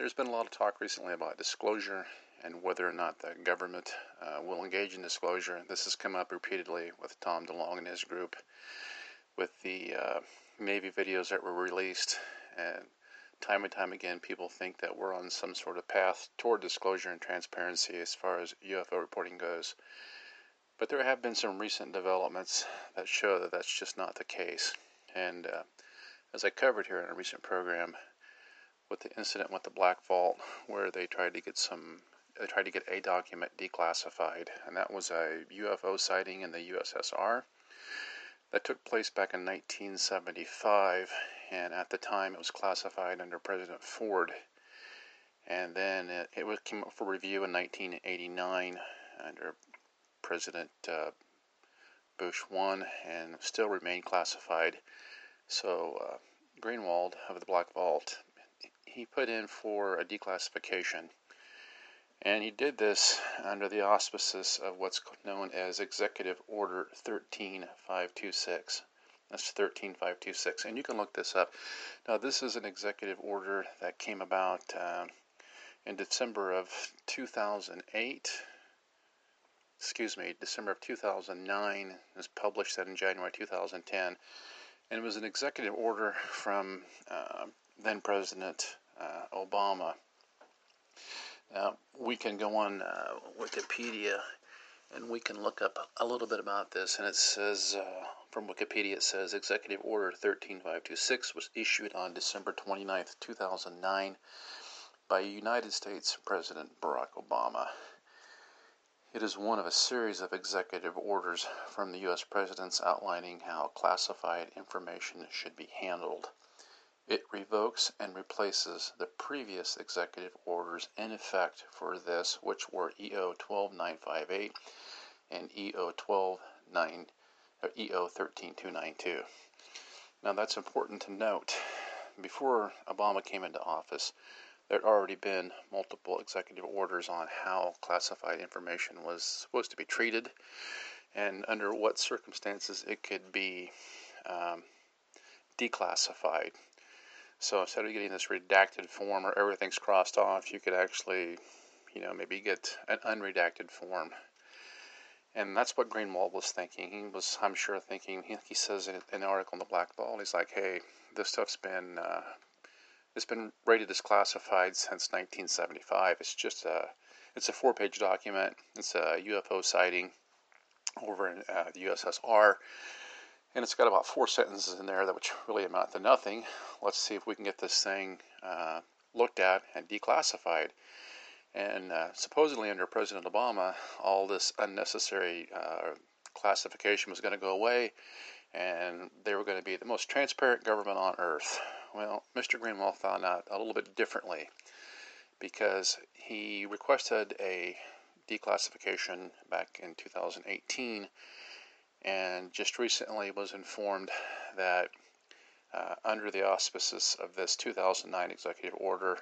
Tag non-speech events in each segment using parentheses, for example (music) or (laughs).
There's been a lot of talk recently about disclosure and whether or not the government uh, will engage in disclosure. This has come up repeatedly with Tom DeLonge and his group with the uh, Navy videos that were released. And time and time again, people think that we're on some sort of path toward disclosure and transparency as far as UFO reporting goes. But there have been some recent developments that show that that's just not the case. And uh, as I covered here in a recent program, with the incident with the Black Vault, where they tried to get some they tried to get a document declassified, and that was a UFO sighting in the USSR. That took place back in 1975, and at the time it was classified under President Ford. And then it, it was, came up for review in 1989 under President uh, Bush 1 and still remained classified. So uh, Greenewald of the Black Vault, he put in for a declassification and he did this under the auspices of what's known as Executive Order 13526. That's 13526. And you can look this up. Now, this is an executive order that came about uh, in December of 2008. Excuse me, December of 2009. It was published in January 2010. And it was an executive order from uh, then President uh, Obama. Now, we can go on uh, Wikipedia and we can look up a little bit about this. And it says, uh, from Wikipedia, it says Executive Order 13526 was issued on December 29, 2009, by United States President Barack Obama. It is one of a series of executive orders from the U.S. presidents outlining how classified information should be handled. It revokes and replaces the previous executive orders in effect for this, which were EO 12958 and EO 129 or EO 13292. Now that's important to note. Before Obama came into office, there had already been multiple executive orders on how classified information was supposed to be treated and under what circumstances it could be um, declassified. So instead of getting this redacted form where everything's crossed off, you could actually, you know, maybe get an unredacted form. And that's what Greenewald was thinking. He was, I'm sure, thinking. He, he says in an article in the Black Vault, he's like, "Hey, this stuff's been uh, it's been rated as classified since 1975. It's just a it's a four-page document. It's a UFO sighting over in uh, the USSR." And it's got about four sentences in there that which really amount to nothing. Let's see if we can get this thing uh, looked at and declassified. And uh, supposedly under President Obama, all this unnecessary uh, classification was going to go away, and they were going to be the most transparent government on earth. Well, Mr. Greenewald found out a little bit differently because he requested a declassification back in 2018 and just recently was informed that uh, under the auspices of this 2009 executive order,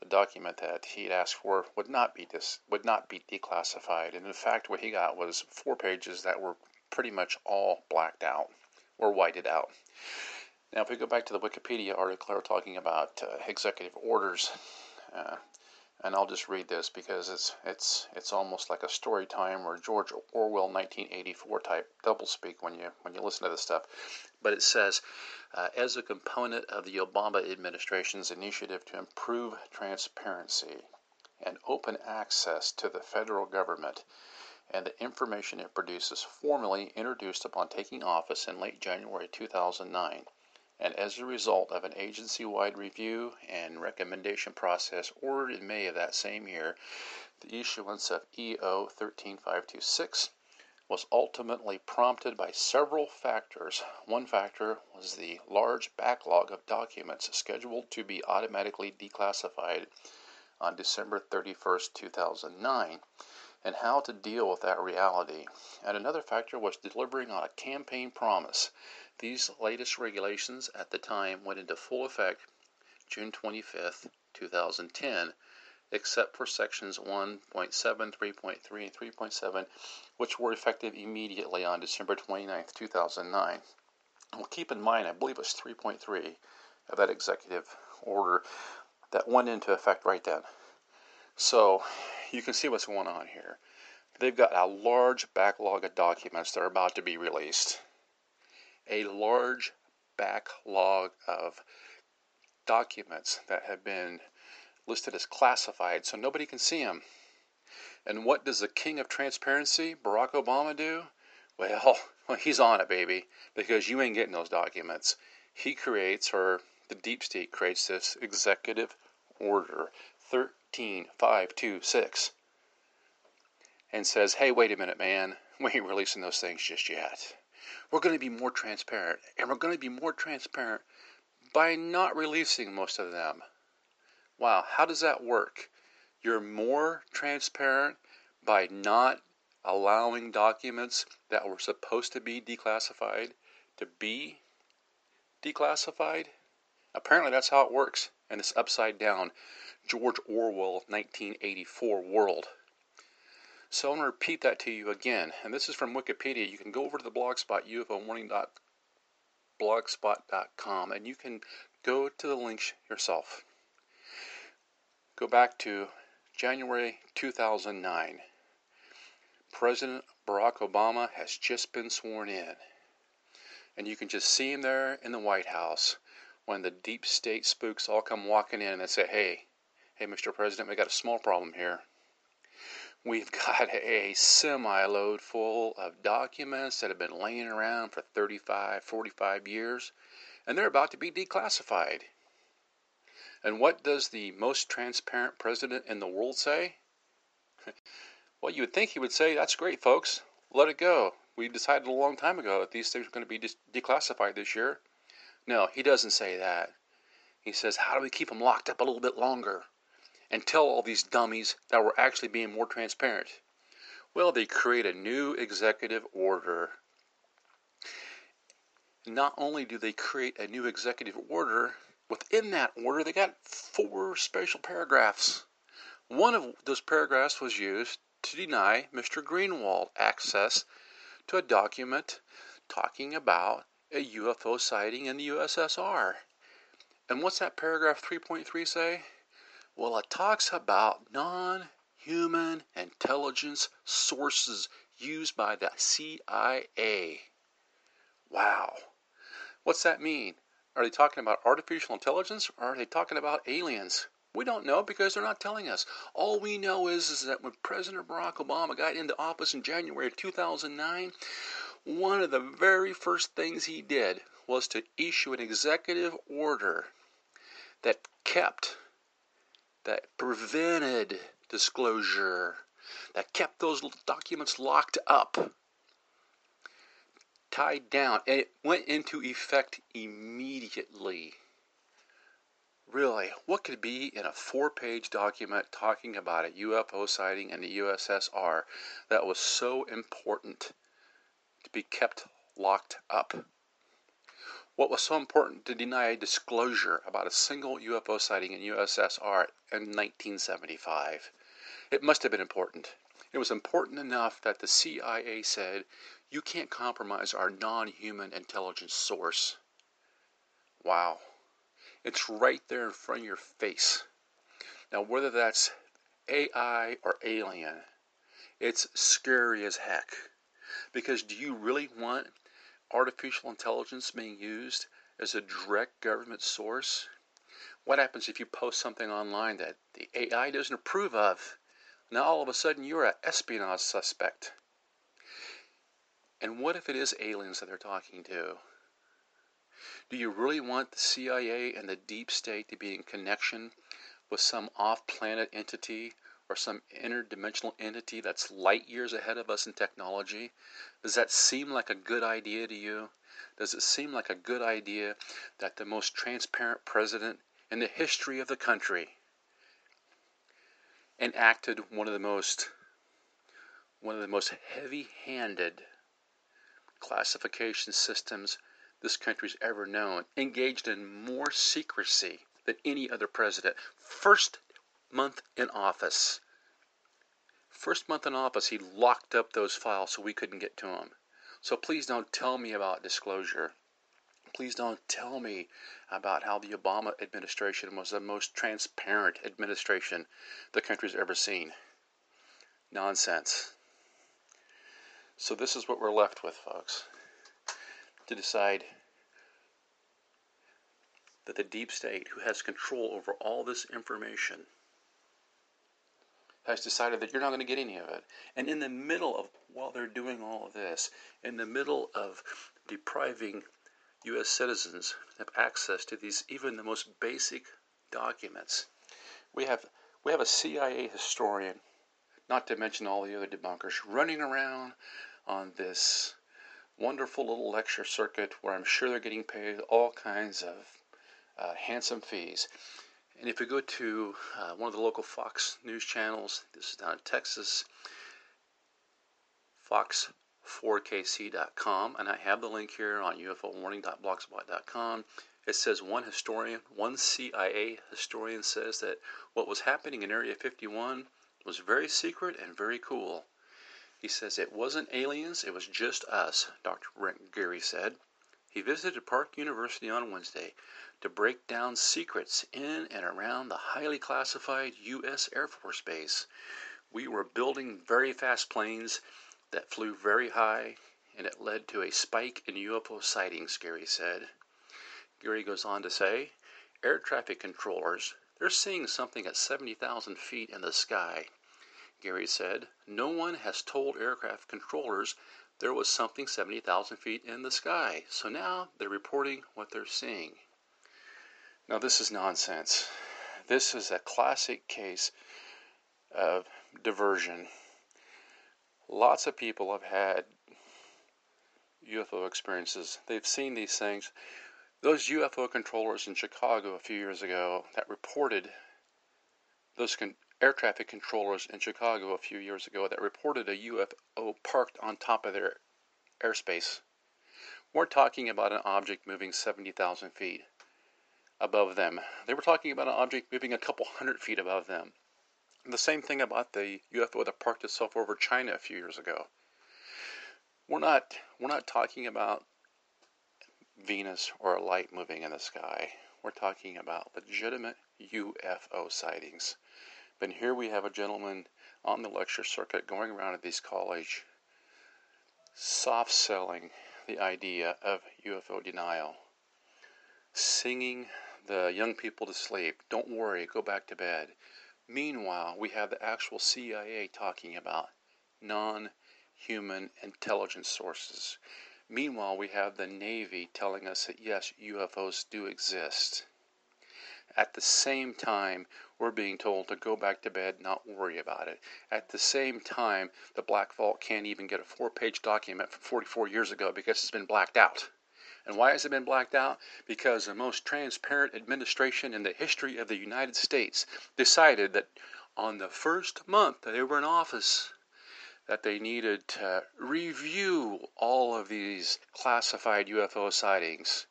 the document that he'd asked for would not be dis- would not be declassified. And in fact, what he got was four pages that were pretty much all blacked out or whited out. Now, if we go back to the Wikipedia article, talking about uh, executive orders. Uh, and I'll just read this because it's it's it's almost like a story time or George Orwell 1984 type doublespeak when you when you listen to this stuff. But it says, uh, as a component of the Obama administration's initiative to improve transparency and open access to the federal government and the information it produces formally introduced upon taking office in late January 2009 and as a result of an agency wide review and recommendation process ordered in May of that same year, the issuance of EO 13526 was ultimately prompted by several factors. One factor was the large backlog of documents scheduled to be automatically declassified on December 31st, 2009, and how to deal with that reality. And another factor was delivering on a campaign promise. These latest regulations at the time went into full effect June 25th, 2010 except for sections 1.7, 3.3, and 3.7, which were effective immediately on December 29, 2009. Well, keep in mind, I believe it's 3.3 of that executive order that went into effect right then. So you can see what's going on here. They've got a large backlog of documents that are about to be released. A large backlog of documents that have been listed as classified so nobody can see them. And what does the king of transparency, Barack Obama, do? (laughs) Well, he's on it, baby, because you ain't getting those documents. He creates, or the deep state creates this executive order 13526 and says, hey, wait a minute, man, (laughs) we ain't releasing those things just yet. We're going to be more transparent, and we're going to be more transparent by not releasing most of them. Wow, how does that work? You're more transparent by not allowing documents that were supposed to be declassified to be declassified? Apparently, that's how it works in this upside down George Orwell 1984 world. So I'm going to repeat that to you again. And this is from Wikipedia. You can go over to the blogspot, ufowarning.blogspot.com, and you can go to the links yourself go back to January 2009. President Barack Obama has just been sworn in. And you can just see him there in the White House when the deep state spooks all come walking in and they say, hey, hey, Mr. President, we got a small problem here. We've (laughs) got a semi load full of documents that have been laying around for 35, 45 years, and they're about to be declassified. And what does the most transparent president in the world say? (laughs) well, you would think he would say, That's great, folks. Let it go. We decided a long time ago that these things are going to be de- declassified this year. No, he doesn't say that. He says, How do we keep them locked up a little bit longer? And tell all these dummies that we're actually being more transparent. Well, they create a new executive order. Not only do they create a new executive order, Within that order, they got four special paragraphs. One of those paragraphs was used to deny Mr. Greenewald access to a document talking about a UFO sighting in the USSR. And what's that paragraph 3.3 say? Well, it talks about non human intelligence sources used by the CIA. Wow. What's that mean? Are they talking about artificial intelligence or are they talking about aliens? We don't know because they're not telling us. All we know is, is that when President Barack Obama got into office in January of 2009, one of the very first things he did was to issue an executive order that kept, that prevented disclosure, that kept those documents locked up tied down, and it went into effect immediately. Really, what could be in a four page document talking about a UFO sighting in the USSR that was so important to be kept locked up? What was so important to deny a disclosure about a single UFO sighting in USSR in 1975? It must have been important. It was important enough that the CIA said you can't compromise our non human intelligence source. Wow. It's right there in front of your face. Now, whether that's AI or alien, it's scary as heck. Because do you really want artificial intelligence being used as a direct government source? What happens if you post something online that the AI doesn't approve of? Now all of a sudden you're an espionage suspect. And what if it is aliens that they're talking to? Do you really want the CIA and the deep state to be in connection with some off planet entity or some interdimensional entity that's light years ahead of us in technology? Does that seem like a good idea to you? Does it seem like a good idea that the most transparent president in the history of the country enacted one of the most one of the most heavy-handed classification systems this country's ever known, engaged in more secrecy than any other president. First month in office. First month in office, he locked up those files so we couldn't get to them. So please don't tell me about disclosure. Please don't tell me about how the Obama administration was the most transparent administration the country's ever seen. Nonsense. So this is what we're left with, folks, to decide that the deep state, who has control over all this information, has decided that you're not going to get any of it. And in the middle of, while they're doing all of this, in the middle of depriving U.S. citizens of access to these, even the most basic documents, we have we have a CIA historian, not to mention all the other debunkers, running around on this wonderful little lecture circuit where I'm sure they're getting paid all kinds of uh, handsome fees. And if you go to uh, one of the local Fox news channels, this is down in Texas, fox4kc.com, and I have the link here on ufowarning.blogspot.com. It says one historian, one CIA historian says that what was happening in Area 51 was very secret and very cool. He says it wasn't aliens, it was just us, Dr. Brent Geary said. He visited Park University on Wednesday to break down secrets in and around the highly classified U.S. Air Force Base. We were building very fast planes that flew very high, and it led to a spike in UFO sightings, Gary said. Gary goes on to say, air traffic controllers, they're seeing something at 70,000 feet in the sky. Gary said, no one has told aircraft controllers there was something 70,000 feet in the sky, so now they're reporting what they're seeing. Now, this is nonsense. This is a classic case of diversion. Lots of people have had UFO experiences. They've seen these things. Those UFO controllers in Chicago a few years ago that reported those con- air traffic controllers in Chicago a few years ago that reported a UFO parked on top of their airspace. We're talking about an object moving 70,000 feet above them. They were talking about an object moving a couple hundred feet above them. The same thing about the UFO that parked itself over China a few years ago. We're not we're not talking about Venus or a light moving in the sky. We're talking about legitimate UFO sightings. But here we have a gentleman on the lecture circuit going around at these college soft selling the idea of UFO denial, singing the young people to sleep. Don't worry, go back to bed. Meanwhile, we have the actual CIA talking about non human intelligence sources. Meanwhile, we have the Navy telling us that yes, UFOs do exist. At the same time, we're being told to go back to bed, not worry about it. At the same time, the Black Vault can't even get a four page document from 44 years ago because it's been blacked out. And why has it been blacked out? Because the most transparent administration in the history of the United States decided that on the first month that they were in office, that they needed to review all of these classified UFO sightings.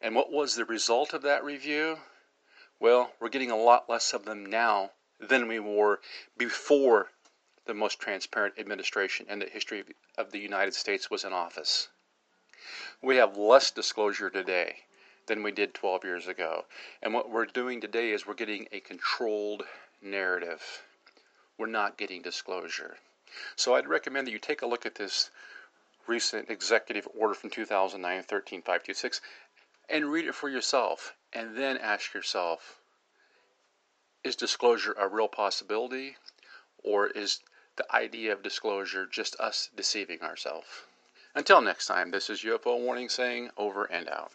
And what was the result of that review? Well, we're getting a lot less of them now than we were before the most transparent administration in the history of the United States was in office. We have less disclosure today than we did 12 years ago. And what we're doing today is we're getting a controlled narrative. We're not getting disclosure. So I'd recommend that you take a look at this recent executive order from 2009 13526 and read it for yourself and then ask yourself is disclosure a real possibility or is the idea of disclosure just us deceiving ourselves? Until next time, this is UFO Warning saying over and out.